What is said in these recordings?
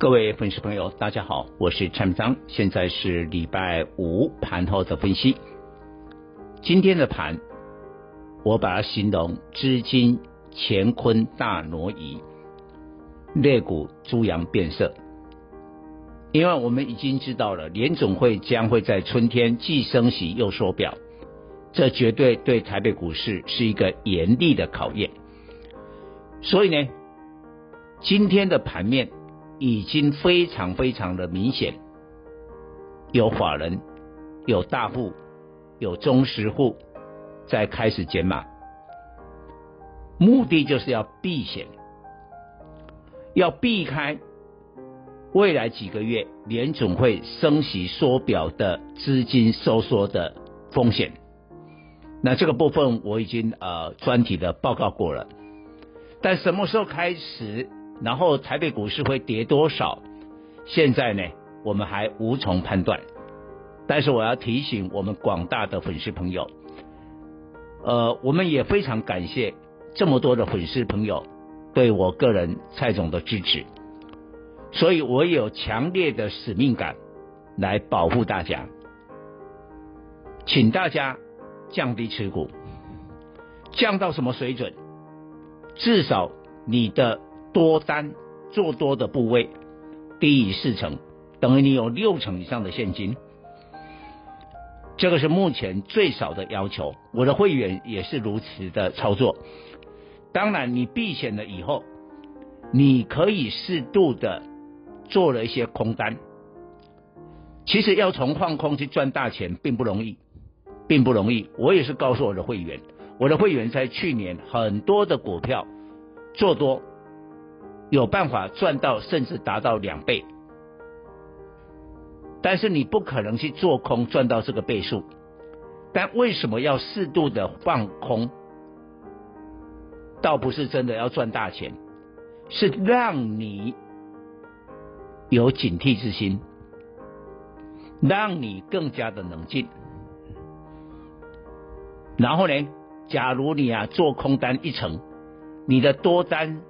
各位粉丝朋友，大家好，我是陈章，现在是礼拜五盘后的分析。今天的盘，我把它形容资金乾坤大挪移，类股猪羊变色。因为我们已经知道了，联总会将会在春天既升息又缩表。这绝对对台北股市是一个严厉的考验，所以呢，今天的盘面已经非常非常的明显，有法人、有大户、有中实户在开始减码，目的就是要避险，要避开未来几个月联总会升息缩表的资金收缩的风险。那这个部分我已经呃专题的报告过了，但什么时候开始，然后台北股市会跌多少，现在呢我们还无从判断。但是我要提醒我们广大的粉丝朋友，呃，我们也非常感谢这么多的粉丝朋友对我个人蔡总的支持，所以我有强烈的使命感来保护大家，请大家。降低持股，降到什么水准？至少你的多单做多的部位低于四成，等于你有六成以上的现金。这个是目前最少的要求。我的会员也是如此的操作。当然，你避险了以后，你可以适度的做了一些空单。其实要从放空去赚大钱并不容易。并不容易，我也是告诉我的会员，我的会员在去年很多的股票做多，有办法赚到甚至达到两倍，但是你不可能去做空赚到这个倍数，但为什么要适度的放空？倒不是真的要赚大钱，是让你有警惕之心，让你更加的冷静。然后呢，假如你啊做空单一成，你的多单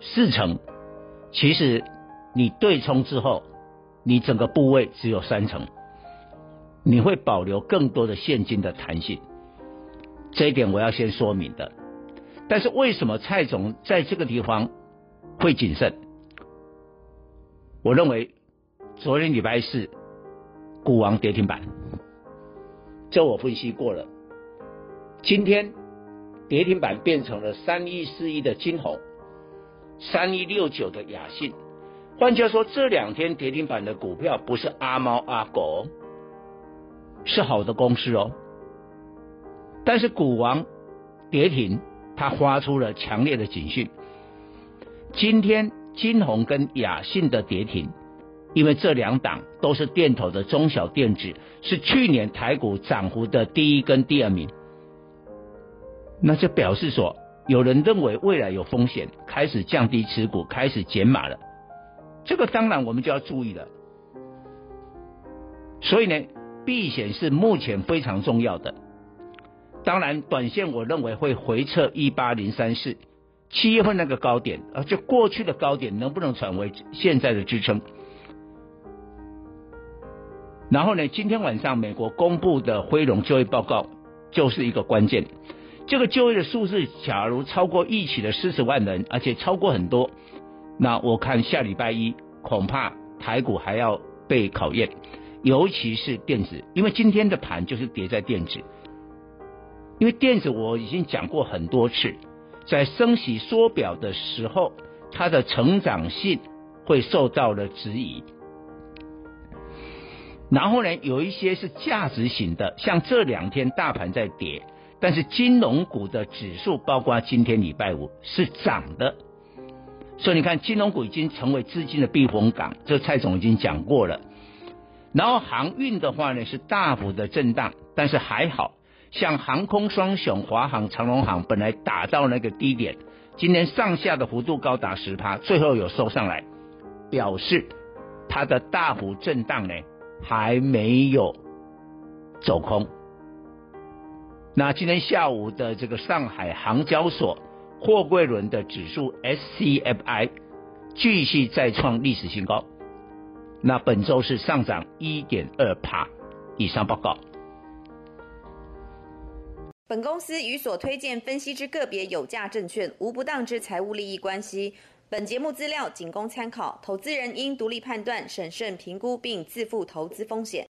四成，其实你对冲之后，你整个部位只有三成，你会保留更多的现金的弹性，这一点我要先说明的。但是为什么蔡总在这个地方会谨慎？我认为昨天礼拜四，股王跌停板，这我分析过了。今天跌停板变成了三一四一的晶宏，三一六九的雅信。换句话说，这两天跌停板的股票不是阿猫阿狗，是好的公司哦。但是股王跌停，他发出了强烈的警讯。今天金红跟雅信的跌停，因为这两档都是电头的中小电子，是去年台股涨幅的第一跟第二名。那就表示说，有人认为未来有风险，开始降低持股，开始减码了。这个当然我们就要注意了。所以呢，避险是目前非常重要的。当然，短线我认为会回测一八零三四，七月份那个高点，啊，就过去的高点能不能成为现在的支撑？然后呢，今天晚上美国公布的非农就业报告就是一个关键。这个就业的数字，假如超过预期的四十万人，而且超过很多，那我看下礼拜一恐怕台股还要被考验，尤其是电子，因为今天的盘就是跌在电子，因为电子我已经讲过很多次，在升息缩表的时候，它的成长性会受到了质疑，然后呢，有一些是价值型的，像这两天大盘在跌。但是金融股的指数，包括今天礼拜五是涨的，所以你看，金融股已经成为资金的避风港，这蔡总已经讲过了。然后航运的话呢，是大幅的震荡，但是还好像航空双雄华航、长荣航本来打到那个低点，今天上下的幅度高达十趴，最后有收上来，表示它的大幅震荡呢还没有走空。那今天下午的这个上海航交所货柜轮的指数 SCFI 继续再创历史新高。那本周是上涨一点二趴以上报告。本公司与所推荐分析之个别有价证券无不当之财务利益关系。本节目资料仅供参考，投资人应独立判断、审慎评估并自负投资风险。